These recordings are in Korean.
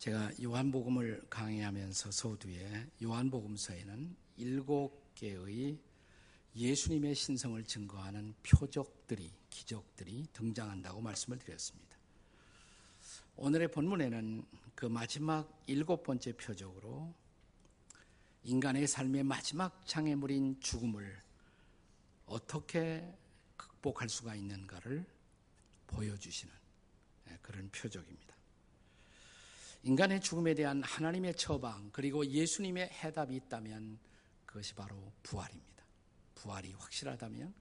제가 요한복음을 강의하면서 서두에 요한복음서에는 일곱 개의 예수님의 신성을 증거하는 표적들이, 기적들이 등장한다고 말씀을 드렸습니다. 오늘의 본문에는 그 마지막 일곱 번째 표적으로 인간의 삶의 마지막 장애물인 죽음을 어떻게 극복할 수가 있는가를 보여주시는 예, 그런 표적입니다. 인간의 죽음에 대한 하나님의 처방 그리고 예수님의 해답이 있다면 그것이 바로 부활입니다. 부활이 확실하다면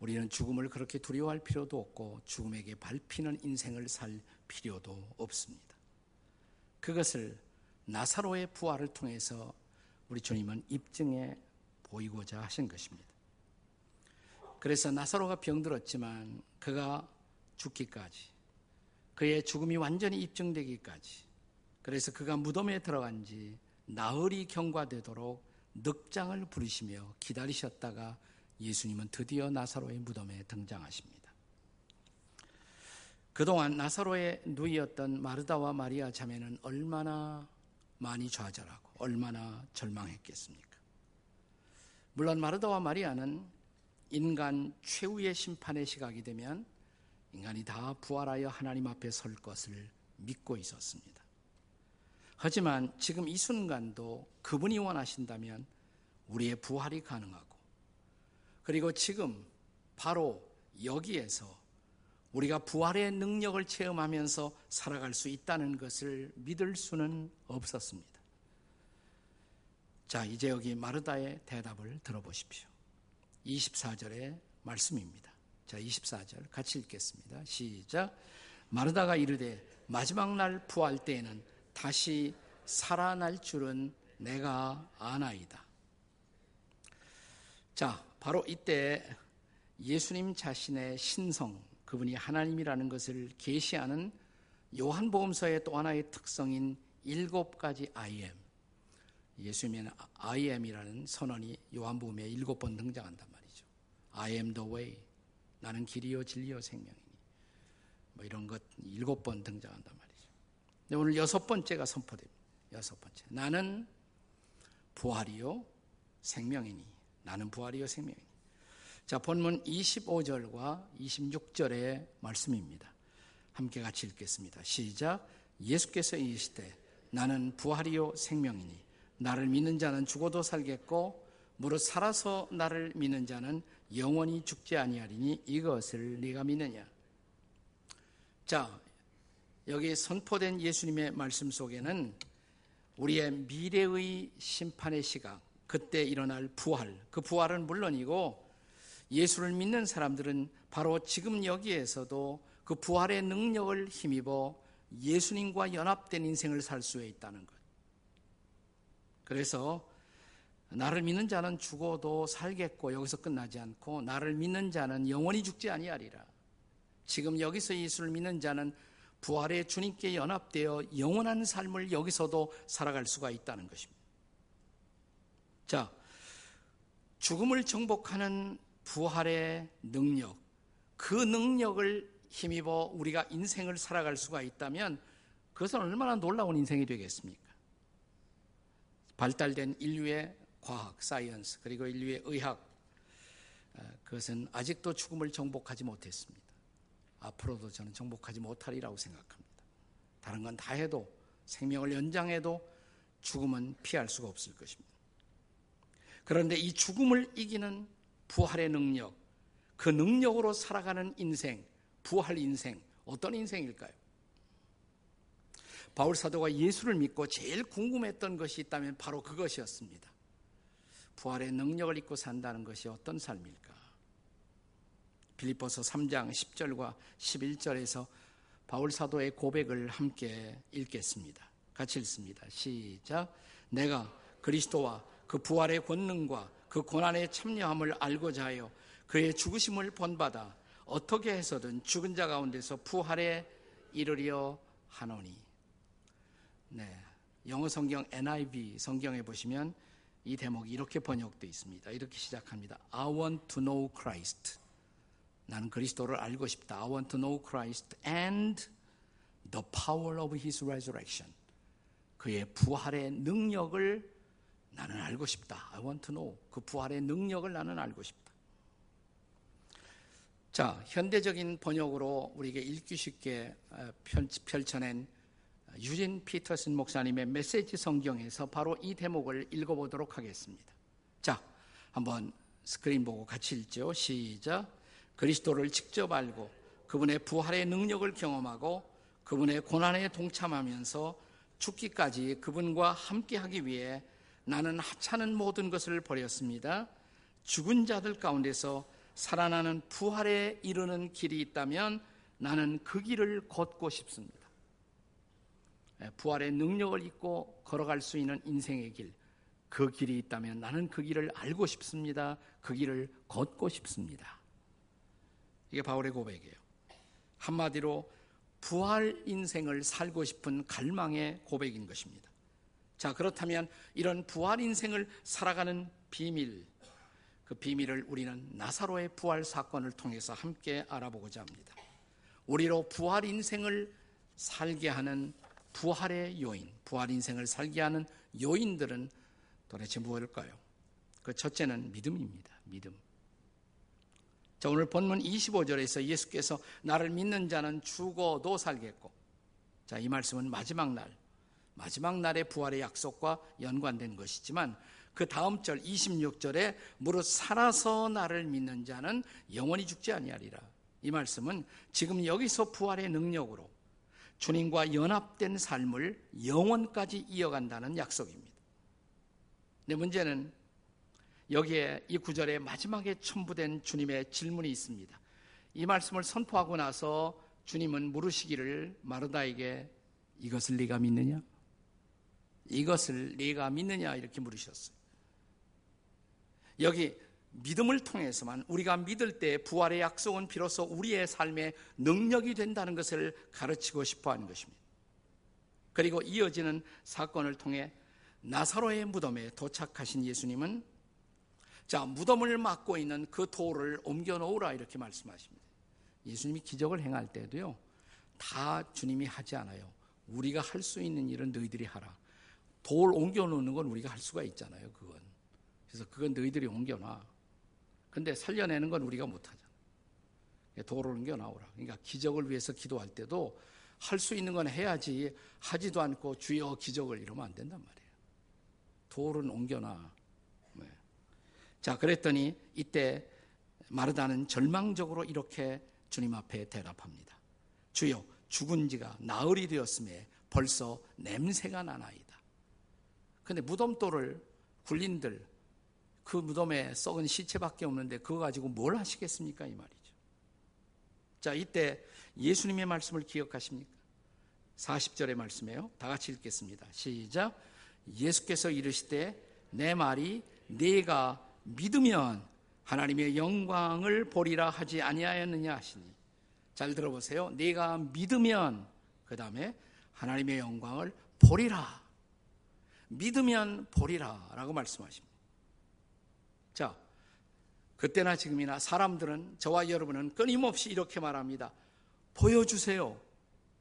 우리는 죽음을 그렇게 두려워할 필요도 없고 죽음에게 밟히는 인생을 살 필요도 없습니다. 그것을 나사로의 부활을 통해서 우리 주님은 입증해 보이고자 하신 것입니다. 그래서 나사로가 병들었지만 그가 죽기까지 그의 죽음이 완전히 입증되기까지 그래서 그가 무덤에 들어간 지 나흘이 경과되도록 늑장을 부리시며 기다리셨다가 예수님은 드디어 나사로의 무덤에 등장하십니다. 그동안 나사로의 누이였던 마르다와 마리아 자매는 얼마나 많이 좌절하고 얼마나 절망했겠습니까? 물론 마르다와 마리아는 인간 최후의 심판의 시각이 되면 인간이 다 부활하여 하나님 앞에 설 것을 믿고 있었습니다. 하지만 지금 이 순간도 그분이 원하신다면 우리의 부활이 가능하고 그리고 지금 바로 여기에서 우리가 부활의 능력을 체험하면서 살아갈 수 있다는 것을 믿을 수는 없었습니다. 자, 이제 여기 마르다의 대답을 들어보십시오. 24절의 말씀입니다. 자, 24절 같이 읽겠습니다. 시작. 마르다가 이르되 마지막 날 부활 때에는 다시 살아날 줄은 내가 아나이다. 자, 바로 이때 예수님 자신의 신성, 그분이 하나님이라는 것을 계시하는 요한복음서의 또 하나의 특성인 일곱 가지 I am. 예수님의 I am이라는 선언이 요한복음에 일곱 번 등장한단 말이죠. I am the way. 나는 길이요 진리요 생명이니. 뭐 이런 것 일곱 번 등장한단 말이죠. 근데 오늘 여섯 번째가 선포됩니다. 여섯 번째. 나는 부활이요 생명이니. 나는 부활이요 생명이니. 자, 본문 25절과 26절의 말씀입니다. 함께 같이 읽겠습니다. 시작. 예수께서 이르시되 나는 부활이요 생명이니 나를 믿는 자는 죽어도 살겠고 무릇 살아서 나를 믿는 자는 영원히 죽지 아니하리니 이것을 네가 믿느냐? 자, 여기 선포된 예수님의 말씀 속에는 우리의 미래의 심판의 시각, 그때 일어날 부활, 그 부활은 물론이고 예수를 믿는 사람들은 바로 지금 여기에서도 그 부활의 능력을 힘입어 예수님과 연합된 인생을 살 수 있다는 것. 그래서 나를 믿는 자는 죽어도 살겠고 여기서 끝나지 않고 나를 믿는 자는 영원히 죽지 아니하리라. 지금 여기서 예수를 믿는 자는 부활의 주님께 연합되어 영원한 삶을 여기서도 살아갈 수가 있다는 것입니다. 자, 죽음을 정복하는 부활의 능력, 그 능력을 힘입어 우리가 인생을 살아갈 수가 있다면 그것은 얼마나 놀라운 인생이 되겠습니까? 발달된 인류의 과학, science, 그리고 인류의 의학, 어, 그것은 아직도 죽음을 정복하지 못했습니다. 앞으로도 저는 정복하지 못하리라고 생각합니다. 다른 건 다 해도 생명을 연장해도 죽음은 피할 수가 없을 것입니다. 그런데 이 죽음을 이기는 부활의 능력, 그 능력으로 살아가는 인생, 부활 인생, 어떤 인생일까요? 바울 사도가 예수를 믿고 제일 궁금했던 것이 있다면 바로 그것이었습니다. 부활의 능력을 입고 산다는 것이 어떤 삶일까? 빌립보서 3장 10절과 11절에서 바울 사도의 고백을 함께 읽겠습니다. 같이 읽습니다. 시작. 내가 그리스도와 그 부활의 권능과 그 고난의 참여함을 알고자 하여 그의 죽으심을 본받아 어떻게 해서든 죽은 자 가운데서 부활에 이르려 하노니. 네. 영어 성경 NIV 성경에 보시면 이 대목이 이렇게 번역되어 있습니다. 이렇게 시작합니다. I want to know Christ. 나는 그리스도를 알고 싶다. I want to know Christ and the power of his resurrection. 그의 부활의 능력을 나는 알고 싶다. I want to know. 그 부활의 능력을 나는 알고 싶다. 자, 현대적인 번역으로 우리에게 읽기 쉽게 어, 펼쳐낸 유진 피터슨 목사님의 메시지 성경에서 바로 이 대목을 읽어보도록 하겠습니다. 자, 한번 스크린 보고 같이 읽죠. 시작. 그리스도를 직접 알고 그분의 부활의 능력을 경험하고 그분의 고난에 동참하면서 죽기까지 그분과 함께하기 위해 나는 하찮은 모든 것을 버렸습니다. 죽은 자들 가운데서 살아나는 부활에 이르는 길이 있다면 나는 그 길을 걷고 싶습니다. 예, 부활의 능력을 잊고 걸어갈 수 있는 인생의 길, 그 길이 있다면 나는 그 길을 알고 싶습니다. 그 길을 걷고 싶습니다. 이게 바울의 고백이에요. 한마디로 부활 인생을 살고 싶은 갈망의 고백인 것입니다. 자, 그렇다면 이런 부활 인생을 살아가는 비밀, 그 비밀을 우리는 나사로의 부활 사건을 통해서 함께 알아보고자 합니다. 우리로 부활 인생을 살게 하는 부활의 요인, 부활 인생을 살게 하는 요인들은 도대체 무엇일까요? 그 첫째는 믿음입니다. 믿음. 자, 오늘 본문 25절에서 예수께서 나를 믿는 자는 죽어도 살겠고, 자, 이 말씀은 마지막 날, 마지막 날의 부활의 약속과 연관된 것이지만, 그 다음 절 26절에 무릇 살아서 나를 믿는 자는 영원히 죽지 아니하리라. 이 말씀은 지금 여기서 부활의 능력으로 주님과 연합된 삶을 영원까지 이어간다는 약속입니다. 내 문제는 여기에 이 구절의 마지막에 첨부된 주님의 질문이 있습니다. 이 말씀을 선포하고 나서 주님은 물으시기를 마르다에게 이것을 네가 믿느냐? 이것을 네가 믿느냐? 이렇게 물으셨어요. 여기 믿음을 통해서만 우리가 믿을 때 부활의 약속은 비로소 우리의 삶의 능력이 된다는 것을 가르치고 싶어 하는 것입니다. 그리고 이어지는 사건을 통해 나사로의 무덤에 도착하신 예수님은 자, 무덤을 막고 있는 그 돌을 옮겨 놓으라 이렇게 말씀하십니다. 예수님이 기적을 행할 때도요, 다 주님이 하지 않아요. 우리가 할 수 있는 일은 너희들이 하라. 돌 옮겨 놓는 건 우리가 할 수가 있잖아요, 그건. 그래서 그건 너희들이 옮겨 놔. 근데 살려내는 건 우리가 못하잖아. 도를 옮겨 나오라. 그러니까 기적을 위해서 기도할 때도 할 수 있는 건 해야지 하지도 않고 주여 기적을 이러면 안 된단 말이에요. 돌은 옮겨놔. 네. 자, 그랬더니 이때 마르다는 절망적으로 이렇게 주님 앞에 대답합니다. 주여, 죽은 지가 나흘이 되었음에 벌써 냄새가 나나이다. 근데 무덤돌을 굴린들 그 무덤에 썩은 시체밖에 없는데 그거 가지고 뭘 하시겠습니까? 이 말이죠. 자, 이때 예수님의 말씀을 기억하십니까? 40절의 말씀이에요. 다 같이 읽겠습니다. 시작. 예수께서 이르시되 내 말이 네가 믿으면 하나님의 영광을 보리라 하지 아니하였느냐 하시니. 잘 들어보세요. 네가 믿으면 그 다음에 하나님의 영광을 보리라. 믿으면 보리라라고 말씀하십니다. 자, 그때나 지금이나 사람들은 저와 여러분은 끊임없이 이렇게 말합니다. 보여주세요.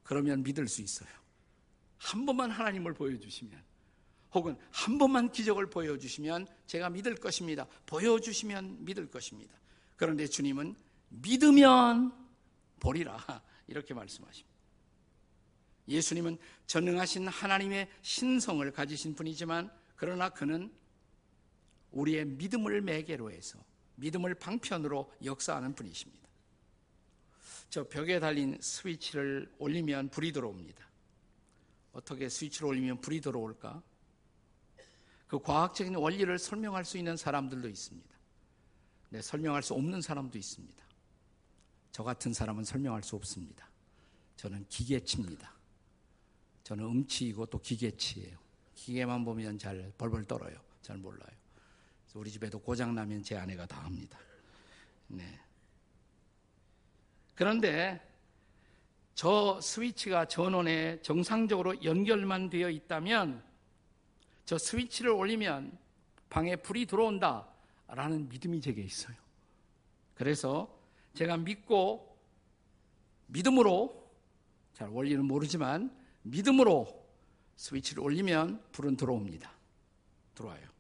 그러면 믿을 수 있어요. 한 번만 하나님을 보여주시면, 혹은 한 번만 기적을 보여주시면 제가 믿을 것입니다. 보여주시면 믿을 것입니다. 그런데 주님은 믿으면 보리라. 이렇게 말씀하십니다. 예수님은 전능하신 하나님의 신성을 가지신 분이지만, 그러나 그는 우리의 믿음을 매개로 해서 믿음을 방편으로 역사하는 분이십니다. 저 벽에 달린 스위치를 올리면 불이 들어옵니다. 어떻게 스위치를 올리면 불이 들어올까? 그 과학적인 원리를 설명할 수 있는 사람들도 있습니다. 네, 설명할 수 없는 사람도 있습니다. 저 같은 사람은 설명할 수 없습니다. 저는 기계치입니다. 저는 음치이고 또 기계치예요. 기계만 보면 잘 벌벌 떨어요. 잘 몰라요. 우리 집에도 고장 나면 제 아내가 다 합니다. 네. 그런데 저 스위치가 전원에 정상적으로 연결만 되어 있다면 저 스위치를 올리면 방에 불이 들어온다 라는 믿음이 제게 있어요. 그래서 제가 믿고 믿음으로 잘 원리는 모르지만 믿음으로 스위치를 올리면 불은 들어옵니다. 들어와요.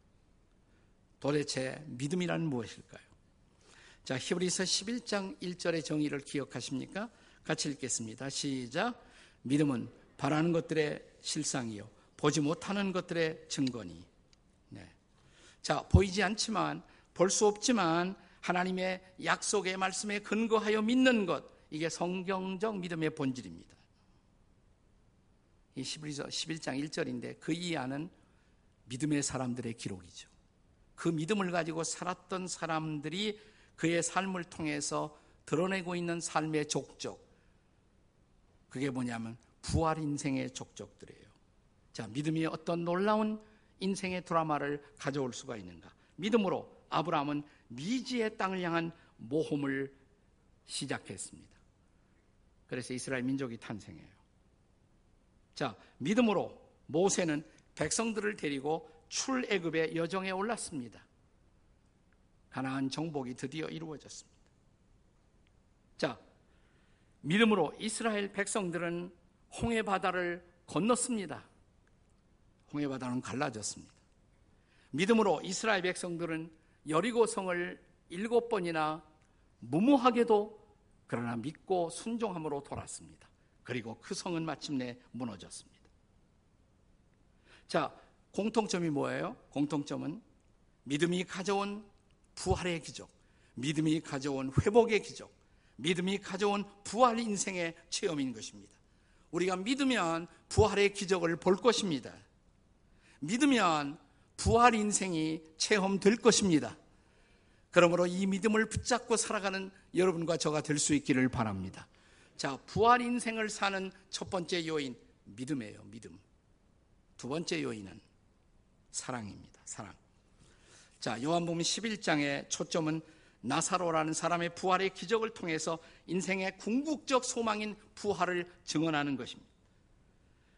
도대체 믿음이란 무엇일까요? 자, 히브리서 11장 1절의 정의를 기억하십니까? 같이 읽겠습니다. 시작. 믿음은 바라는 것들의 실상이요. 보지 못하는 것들의 증거니. 네. 자, 보이지 않지만, 볼 수 없지만, 하나님의 약속의 말씀에 근거하여 믿는 것. 이게 성경적 믿음의 본질입니다. 이 히브리서 11장 1절인데 그 이하는 믿음의 사람들의 기록이죠. 그 믿음을 가지고 살았던 사람들이 그의 삶을 통해서 드러내고 있는 삶의 족적. 그게 뭐냐면 부활 인생의 족적들이에요. 자, 믿음이 어떤 놀라운 인생의 드라마를 가져올 수가 있는가? 믿음으로 아브라함은 미지의 땅을 향한 모험을 시작했습니다. 그래서 이스라엘 민족이 탄생해요. 자, 믿음으로 모세는 백성들을 데리고 출애굽의 여정에 올랐습니다. 가나안 정복이 드디어 이루어졌습니다. 자, 믿음으로 이스라엘 백성들은 홍해 바다를 건넜습니다. 홍해 바다는 갈라졌습니다. 믿음으로 이스라엘 백성들은 여리고 성을 일곱 번이나 무모하게도 그러나 믿고 순종함으로 돌았습니다. 그리고 그 성은 마침내 무너졌습니다. 자, 공통점이 뭐예요? 공통점은 믿음이 가져온 부활의 기적, 믿음이 가져온 회복의 기적, 믿음이 가져온 부활 인생의 체험인 것입니다. 우리가 믿으면 부활의 기적을 볼 것입니다. 믿으면 부활 인생이 체험될 것입니다. 그러므로 이 믿음을 붙잡고 살아가는 여러분과 저가 될 수 있기를 바랍니다. 자, 부활 인생을 사는 첫 번째 요인, 믿음이에요, 믿음. 두 번째 요인은 사랑입니다, 사랑. 자, 요한복음 11장의 초점은 나사로라는 사람의 부활의 기적을 통해서 인생의 궁극적 소망인 부활을 증언하는 것입니다.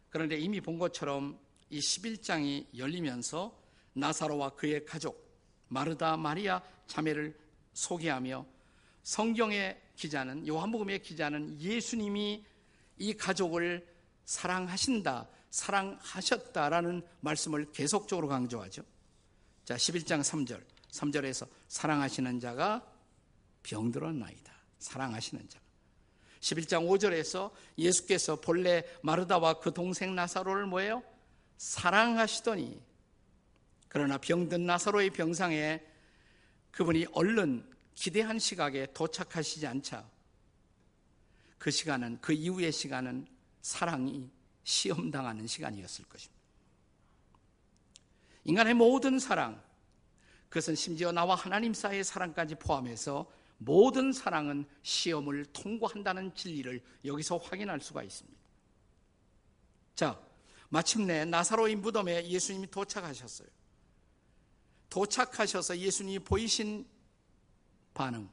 그런데 이미 본 것처럼 이 11장이 열리면서 나사로와 그의 가족, 마르다, 마리아 자매를 소개하며 성경의 기자는, 요한복음의 기자는 예수님이 이 가족을 사랑하신다, 사랑하셨다라는 말씀을 계속적으로 강조하죠. 자, 11장 3절. 3절에서 사랑하시는 자가 병들었나이다. 사랑하시는 자. 11장 5절에서 예수께서 본래 마르다와 그 동생 나사로를 뭐예요? 사랑하시더니 그러나 병든 나사로의 병상에 그분이 얼른 기대한 시각에 도착하시지 않자 그 시간은 그 이후의 시간은 사랑이 시험당하는 시간이었을 것입니다. 인간의 모든 사랑, 그것은 심지어 나와 하나님 사이의 사랑까지 포함해서 모든 사랑은 시험을 통과한다는 진리를 여기서 확인할 수가 있습니다. 자, 마침내 나사로의 무덤에 예수님이 도착하셨어요. 도착하셔서 예수님이 보이신 반응.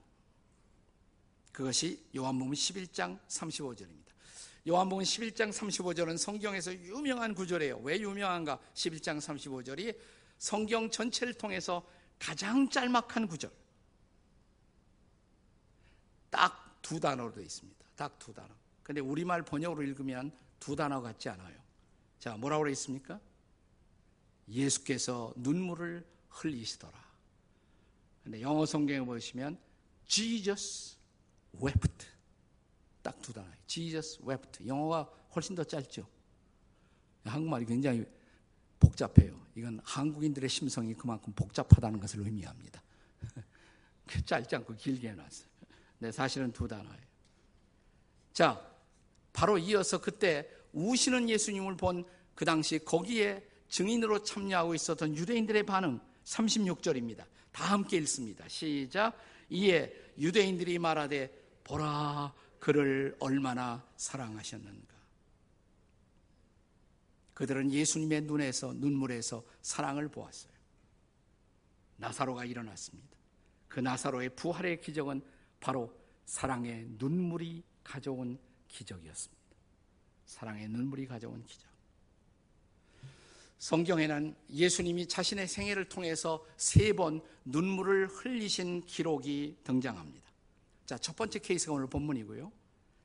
그것이 요한복음 11장 35절입니다. 요한복음 11장 35절은 성경에서 유명한 구절이에요. 왜 유명한가? 11장 35절이 성경 전체를 통해서 가장 짤막한 구절. 딱 두 단어로 되어 있습니다. 딱 두 단어. 근데 우리말 번역으로 읽으면 두 단어 같지 않아요. 자, 뭐라고 되어 있습니까? 예수께서 눈물을 흘리시더라. 근데 영어 성경에 보시면 Jesus wept. 딱 두 단어. Jesus wept. 영어가 훨씬 더 짧죠. 한국말이 굉장히 복잡해요. 이건 한국인들의 심성이 그만큼 복잡하다는 것을 의미합니다. 짧지 않고 길게 해놨어요. 네, 사실은 두 단어예요. 자, 바로 이어서 그때 우시는 예수님을 본 그 당시 거기에 증인으로 참여하고 있었던 유대인들의 반응 36절입니다. 다 함께 읽습니다. 시작. 이에 유대인들이 말하되 보라 그를 얼마나 사랑하셨는가. 그들은 예수님의 눈에서 눈물에서 사랑을 보았어요. 나사로가 일어났습니다. 그 나사로의 부활의 기적은 바로 사랑의 눈물이 가져온 기적이었습니다. 사랑의 눈물이 가져온 기적. 성경에는 예수님이 자신의 생애를 통해서 세 번 눈물을 흘리신 기록이 등장합니다. 자, 첫 번째 케이스가 오늘 본문이고요.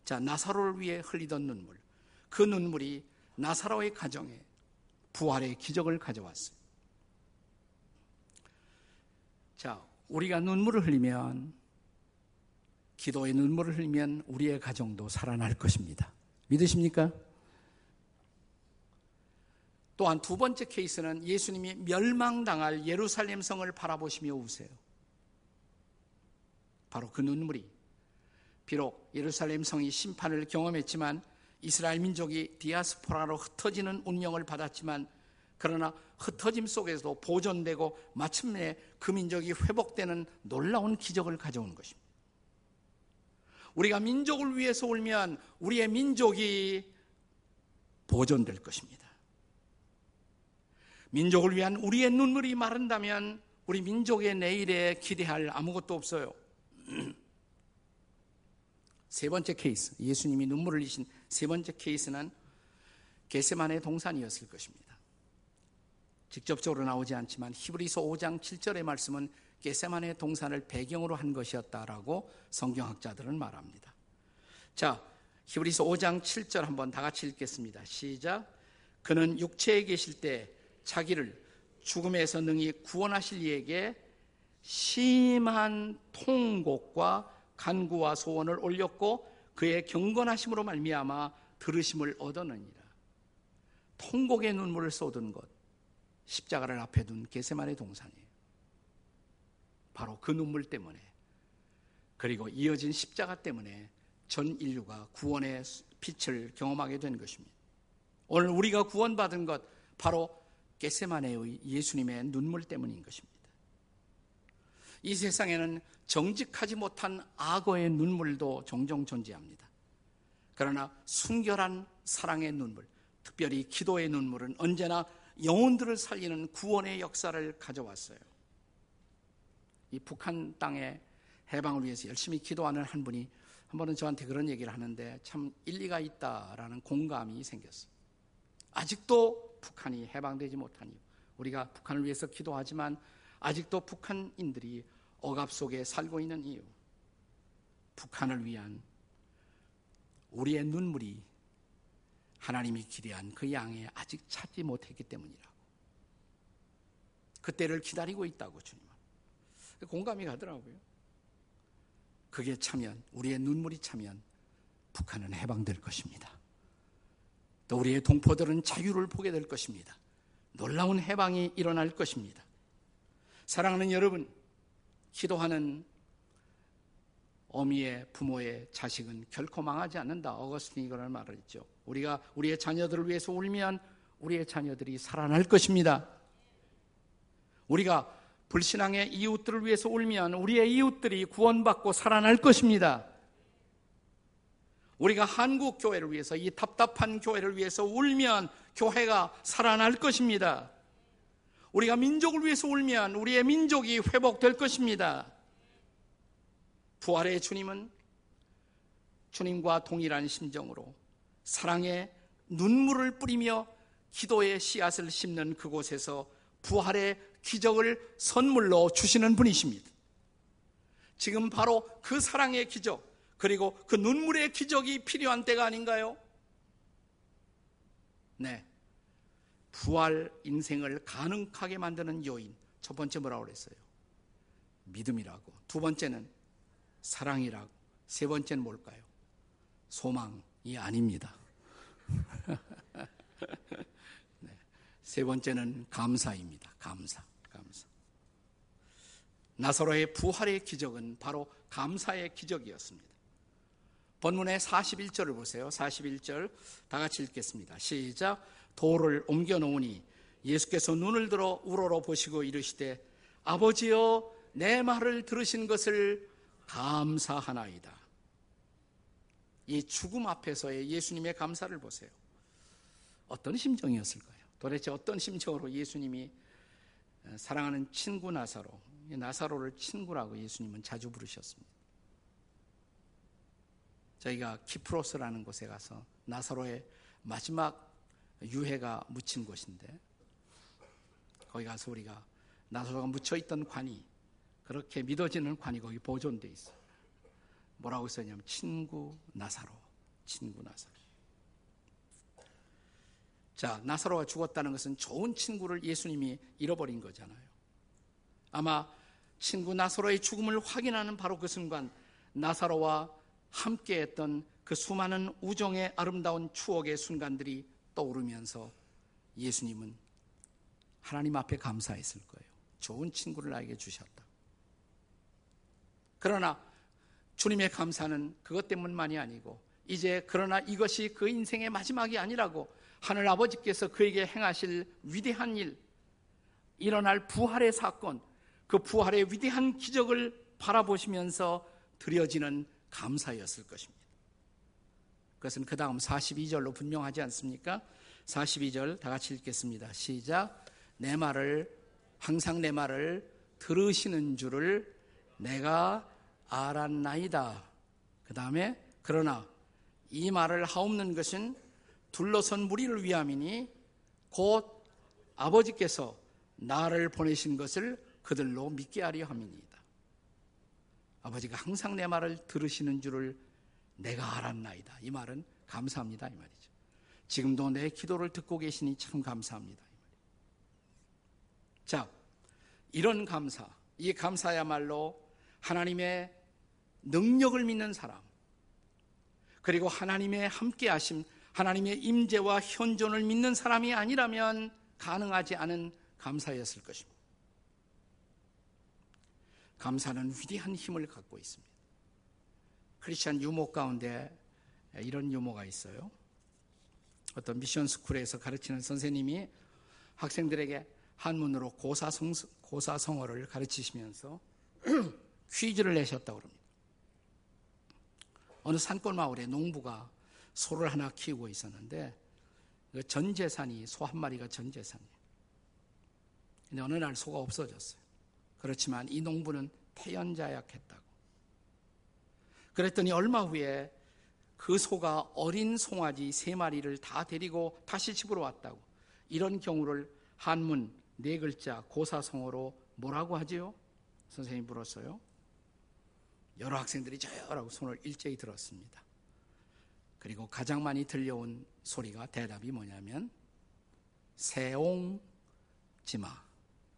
자, 나사로를 위해 흘리던 눈물. 그 눈물이 나사로의 가정에 부활의 기적을 가져왔어요. 자, 우리가 눈물을 흘리면 기도의 눈물을 흘리면 우리의 가정도 살아날 것입니다. 믿으십니까? 또한 두 번째 케이스는 예수님이 멸망당할 예루살렘 성을 바라보시며 우세요. 바로 그 눈물이 비록 예루살렘 성이 심판을 경험했지만 이스라엘 민족이 디아스포라로 흩어지는 운명을 받았지만 그러나 흩어짐 속에서도 보존되고 마침내 그 민족이 회복되는 놀라운 기적을 가져온 것입니다. 우리가 민족을 위해서 울면 우리의 민족이 보존될 것입니다. 민족을 위한 우리의 눈물이 마른다면 우리 민족의 내일에 기대할 아무것도 없어요. 세 번째 케이스, 예수님이 눈물을 흘리신 세 번째 케이스는 게세만의 동산이었을 것입니다. 직접적으로 나오지 않지만 히브리서 5장 7절의 말씀은 게세만의 동산을 배경으로 한 것이었다라고 성경학자들은 말합니다. 자, 히브리서 5장 7절 한번 다 같이 읽겠습니다. 시작. 그는 육체에 계실 때 자기를 죽음에서 능히 구원하실 이에게 심한 통곡과 간구와 소원을 올렸고 그의 경건하심으로 말미암아 들으심을 얻었느니라. 통곡의 눈물을 쏟은 것 십자가를 앞에 둔 게세만의 동산이에요. 바로 그 눈물 때문에 그리고 이어진 십자가 때문에 전 인류가 구원의 빛을 경험하게 된 것입니다. 오늘 우리가 구원받은 것 바로 게세마네의 예수님의 눈물 때문인 것입니다. 이 세상에는 정직하지 못한 악어의 눈물도 종종 존재합니다. 그러나 순결한 사랑의 눈물, 특별히 기도의 눈물은 언제나 영혼들을 살리는 구원의 역사를 가져왔어요. 이 북한 땅의 해방을 위해서 열심히 기도하는 한 분이 한 번은 저한테 그런 얘기를 하는데 참 일리가 있다라는 공감이 생겼어요. 아직도 북한이 해방되지 못하니 우리가 북한을 위해서 기도하지만 아직도 북한인들이 억압 속에 살고 있는 이유. 북한을 위한 우리의 눈물이 하나님이 기대한 그 양에 아직 찾지 못했기 때문이라고. 그때를 기다리고 있다고 주님은. 공감이 가더라고요. 그게 차면, 우리의 눈물이 차면 북한은 해방될 것입니다. 또 우리의 동포들은 자유를 보게 될 것입니다. 놀라운 해방이 일어날 것입니다. 사랑하는 여러분, 기도하는 어미의 부모의 자식은 결코 망하지 않는다. 어거스틴이 그런 말을 했죠. 우리가 우리의 자녀들을 위해서 울면 우리의 자녀들이 살아날 것입니다. 우리가 불신앙의 이웃들을 위해서 울면 우리의 이웃들이 구원받고 살아날 것입니다. 우리가 한국 교회를 위해서 이 답답한 교회를 위해서 울면 교회가 살아날 것입니다. 우리가 민족을 위해서 울면 우리의 민족이 회복될 것입니다. 부활의 주님은 주님과 동일한 심정으로 사랑의 눈물을 뿌리며 기도의 씨앗을 심는 그곳에서 부활의 기적을 선물로 주시는 분이십니다. 지금 바로 그 사랑의 기적, 그리고 그 눈물의 기적이 필요한 때가 아닌가요? 네. 부활 인생을 가능하게 만드는 요인. 첫 번째 뭐라고 그랬어요? 믿음이라고. 두 번째는 사랑이라고. 세 번째는 뭘까요? 소망이 아닙니다. 네. 세 번째는 감사입니다. 감사. 감사. 나사로의 부활의 기적은 바로 감사의 기적이었습니다. 본문의 41절을 보세요. 41절 다 같이 읽겠습니다. 시작. 돌을 옮겨 놓으니 예수께서 눈을 들어 우러러 보시고 이르시되 아버지여 내 말을 들으신 것을 감사하나이다. 이 죽음 앞에서의 예수님의 감사를 보세요. 어떤 심정이었을까요? 도대체 어떤 심정으로 예수님이 사랑하는 친구 나사로, 나사로를 친구라고 예수님은 자주 부르셨습니다. 저희가 키프로스라는 곳에 가서 나사로의 마지막 유해가 묻힌 곳인데 거기 가서 우리가 나사로가 묻혀있던 관이 그렇게 믿어지는 관이 거기 보존돼 있어요. 뭐라고 써냐면 친구 나사로, 친구 나사로. 자, 나사로가 죽었다는 것은 좋은 친구를 예수님이 잃어버린 거잖아요. 아마 친구 나사로의 죽음을 확인하는 바로 그 순간 나사로와 함께 했던 그 수많은 우정의 아름다운 추억의 순간들이 떠오르면서 예수님은 하나님 앞에 감사했을 거예요. 좋은 친구를 나에게 주셨다. 그러나 주님의 감사는 그것 때문만이 아니고 이제 그러나 이것이 그 인생의 마지막이 아니라고 하늘 아버지께서 그에게 행하실 위대한 일, 일어날 부활의 사건, 그 부활의 위대한 기적을 바라보시면서 드려지는 감사였을 것입니다. 그것은 그 다음 42절로 분명하지 않습니까? 42절 다 같이 읽겠습니다. 시작. 내 말을, 항상 내 말을 들으시는 줄을 내가 알았나이다. 그 다음에, 그러나 이 말을 하옵는 것은 둘러선 무리를 위함이니 곧 아버지께서 나를 보내신 것을 그들로 믿게 하려 함이니이다. 아버지가 항상 내 말을 들으시는 줄을 내가 알았나이다. 이 말은 감사합니다. 이 말이죠. 지금도 내 기도를 듣고 계시니 참 감사합니다. 이 자, 이런 감사, 이 감사야말로 하나님의 능력을 믿는 사람, 그리고 하나님의 함께 하심, 하나님의 임재와 현존을 믿는 사람이 아니라면 가능하지 않은 감사였을 것입니다. 감사는 위대한 힘을 갖고 있습니다. 크리스천 유모 가운데 이런 유모가 있어요. 어떤 미션 스쿨에서 가르치는 선생님이 학생들에게 한문으로 고사성, 고사성어를 가르치시면서 퀴즈를 내셨다고 합니다. 어느 산골 마을에 농부가 소를 하나 키우고 있었는데 그전 재산이 소 한 마리가 전 재산이에요. 근데 어느 날 소가 없어졌어요. 그렇지만 이 농부는 태연자약했다고. 그랬더니 얼마 후에 그 소가 어린 송아지 세 마리를 다 데리고 다시 집으로 왔다고. 이런 경우를 한문 네 글자 고사성어로 뭐라고 하지요? 선생님 물었어요. 여러 학생들이 저요라고 손을 일제히 들었습니다. 그리고 가장 많이 들려온 소리가 대답이 뭐냐면 세옹지마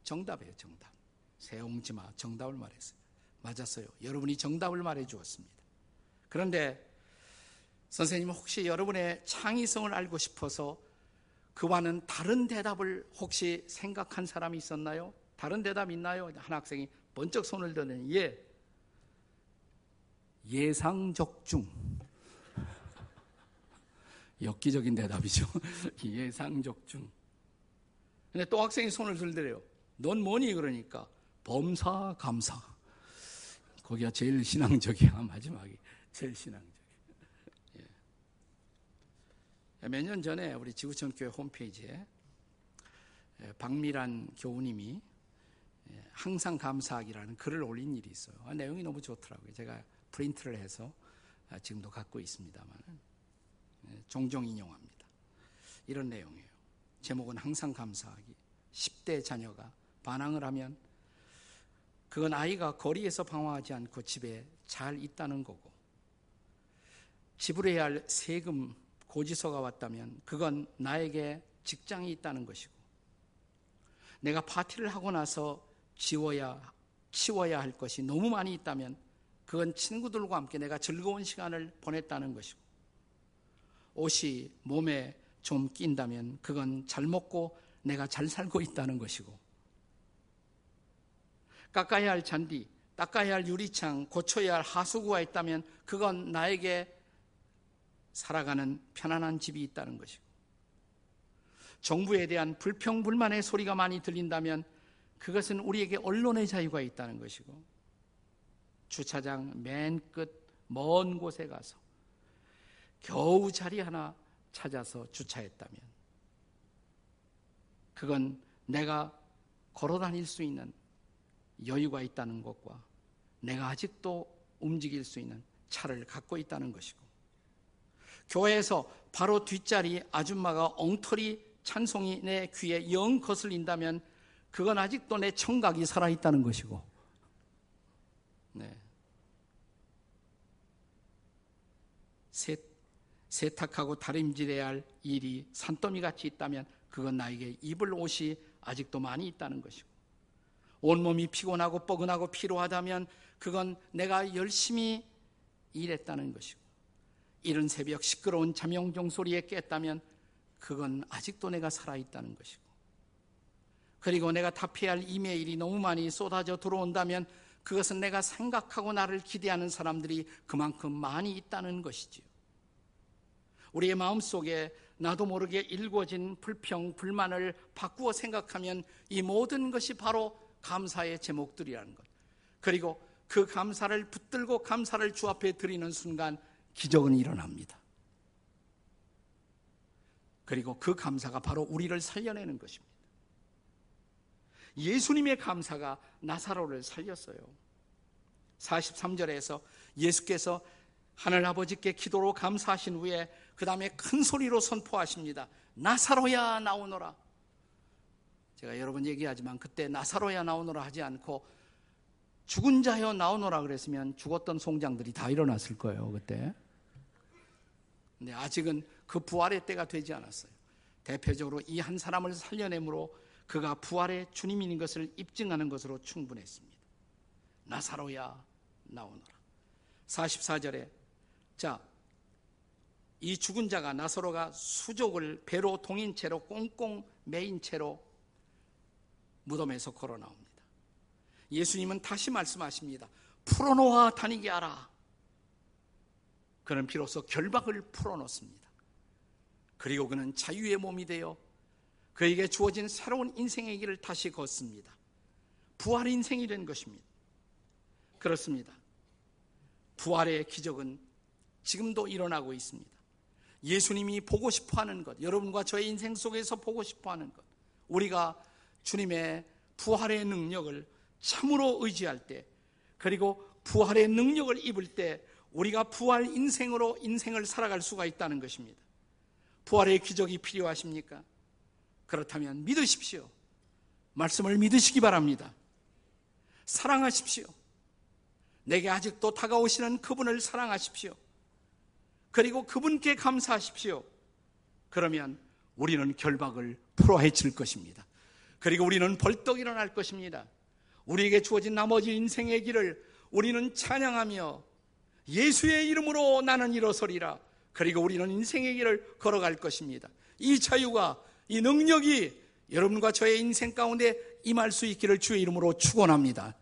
정답이에요 정답 세옹지마 정답을 말했어요 맞았어요 여러분이 정답을 말해 주었습니다 그런데 선생님 혹시 여러분의 창의성을 알고 싶어서 그와는 다른 대답을 혹시 생각한 사람이 있었나요? 다른 대답 있나요? 한 학생이 번쩍 손을 드는 예 예상 적 중 엽기적인 대답이죠. 예상 적 중. 근데 또 학생이 손을 들더래요. 넌 뭐니? 그러니까 범사 감사. 거기가 제일 신앙적이야. 마지막이 제일 신앙적이야. 예. 몇년 전에 우리 지구촌 교회 홈페이지에 예, 박미란 교우님이 예, 항상 감사하기라는 글을 올린 일이 있어요. 아, 내용이 너무 좋더라고요. 제가 프린트를 해서 아, 지금도 갖고 있습니다만. 예, 종종 인용합니다. 이런 내용이에요. 제목은 항상 감사하기. 10대 자녀가 반항을 하면 그건 아이가 거리에서 방황하지 않고 집에 잘 있다는 거고 지불해야 할 세금 고지서가 왔다면 그건 나에게 직장이 있다는 것이고 내가 파티를 하고 나서 지워야 치워야 할 것이 너무 많이 있다면 그건 친구들과 함께 내가 즐거운 시간을 보냈다는 것이고 옷이 몸에 좀 낀다면 그건 잘 먹고 내가 잘 살고 있다는 것이고 깎아야 할 잔디, 닦아야 할 유리창, 고쳐야 할 하수구가 있다면 그건 나에게 살아가는 편안한 집이 있다는 것이고 정부에 대한 불평, 불만의 소리가 많이 들린다면 그것은 우리에게 언론의 자유가 있다는 것이고 주차장 맨 끝 먼 곳에 가서 겨우 자리 하나 찾아서 주차했다면 그건 내가 걸어 다닐 수 있는 여유가 있다는 것과 내가 아직도 움직일 수 있는 차를 갖고 있다는 것이고 교회에서 바로 뒷자리 아줌마가 엉터리 찬송이 내 귀에 영 거슬린다면 그건 아직도 내 청각이 살아있다는 것이고. 네. 셋 세탁하고 다림질해야 할 일이 산더미 같이 있다면 그건 나에게 입을 옷이 아직도 많이 있다는 것이고. 온몸이 피곤하고 뻐근하고 피로하다면 그건 내가 열심히 일했다는 것이고 이른 새벽 시끄러운 잠영종 소리에 깼다면 그건 아직도 내가 살아있다는 것이고 그리고 내가 답해야 할 이메일이 너무 많이 쏟아져 들어온다면 그것은 내가 생각하고 나를 기대하는 사람들이 그만큼 많이 있다는 것이지요. 우리의 마음 속에 나도 모르게 일궈진 불평, 불만을 바꾸어 생각하면 이 모든 것이 바로 감사의 제목들이라는 것. 그리고 그 감사를 붙들고 감사를 주 앞에 드리는 순간 기적은 일어납니다. 그리고 그 감사가 바로 우리를 살려내는 것입니다. 예수님의 감사가 나사로를 살렸어요. 43절에서 예수께서 하늘 아버지께 기도로 감사하신 후에 그 다음에 큰 소리로 선포하십니다. 나사로야 나오너라. 제가 여러 번 얘기하지만 그때 나사로야 나오너라 하지 않고 죽은 자여 나오너라 그랬으면 죽었던 송장들이 다 일어났을 거예요, 그때. 근데 아직은 그 부활의 때가 되지 않았어요. 대표적으로 이 한 사람을 살려내므로 그가 부활의 주님인 것을 입증하는 것으로 충분했습니다. 나사로야 나오너라. 44절에 자, 이 죽은 자가 나사로가 수족을 배로 동인 채로 꽁꽁 매인 채로 무덤에서 걸어 나옵니다. 예수님은 다시 말씀하십니다. 풀어놓아 다니게 하라. 그는 비로소 결박을 풀어놓습니다. 그리고 그는 자유의 몸이 되어 그에게 주어진 새로운 인생의 길을 다시 걷습니다. 부활 인생이 된 것입니다. 그렇습니다. 부활의 기적은 지금도 일어나고 있습니다. 예수님이 보고 싶어 하는 것, 여러분과 저의 인생 속에서 보고 싶어 하는 것, 우리가 주님의 부활의 능력을 참으로 의지할 때, 그리고 부활의 능력을 입을 때, 우리가 부활 인생으로 인생을 살아갈 수가 있다는 것입니다. 부활의 기적이 필요하십니까? 그렇다면 믿으십시오. 말씀을 믿으시기 바랍니다. 사랑하십시오. 내게 아직도 다가오시는 그분을 사랑하십시오. 그리고 그분께 감사하십시오. 그러면 우리는 결박을 풀어헤칠 것입니다. 그리고 우리는 벌떡 일어날 것입니다. 우리에게 주어진 나머지 인생의 길을 우리는 찬양하며 예수의 이름으로 나는 일어서리라. 그리고 우리는 인생의 길을 걸어갈 것입니다. 이 자유가 이 능력이 여러분과 저의 인생 가운데 임할 수 있기를 주의 이름으로 축원합니다.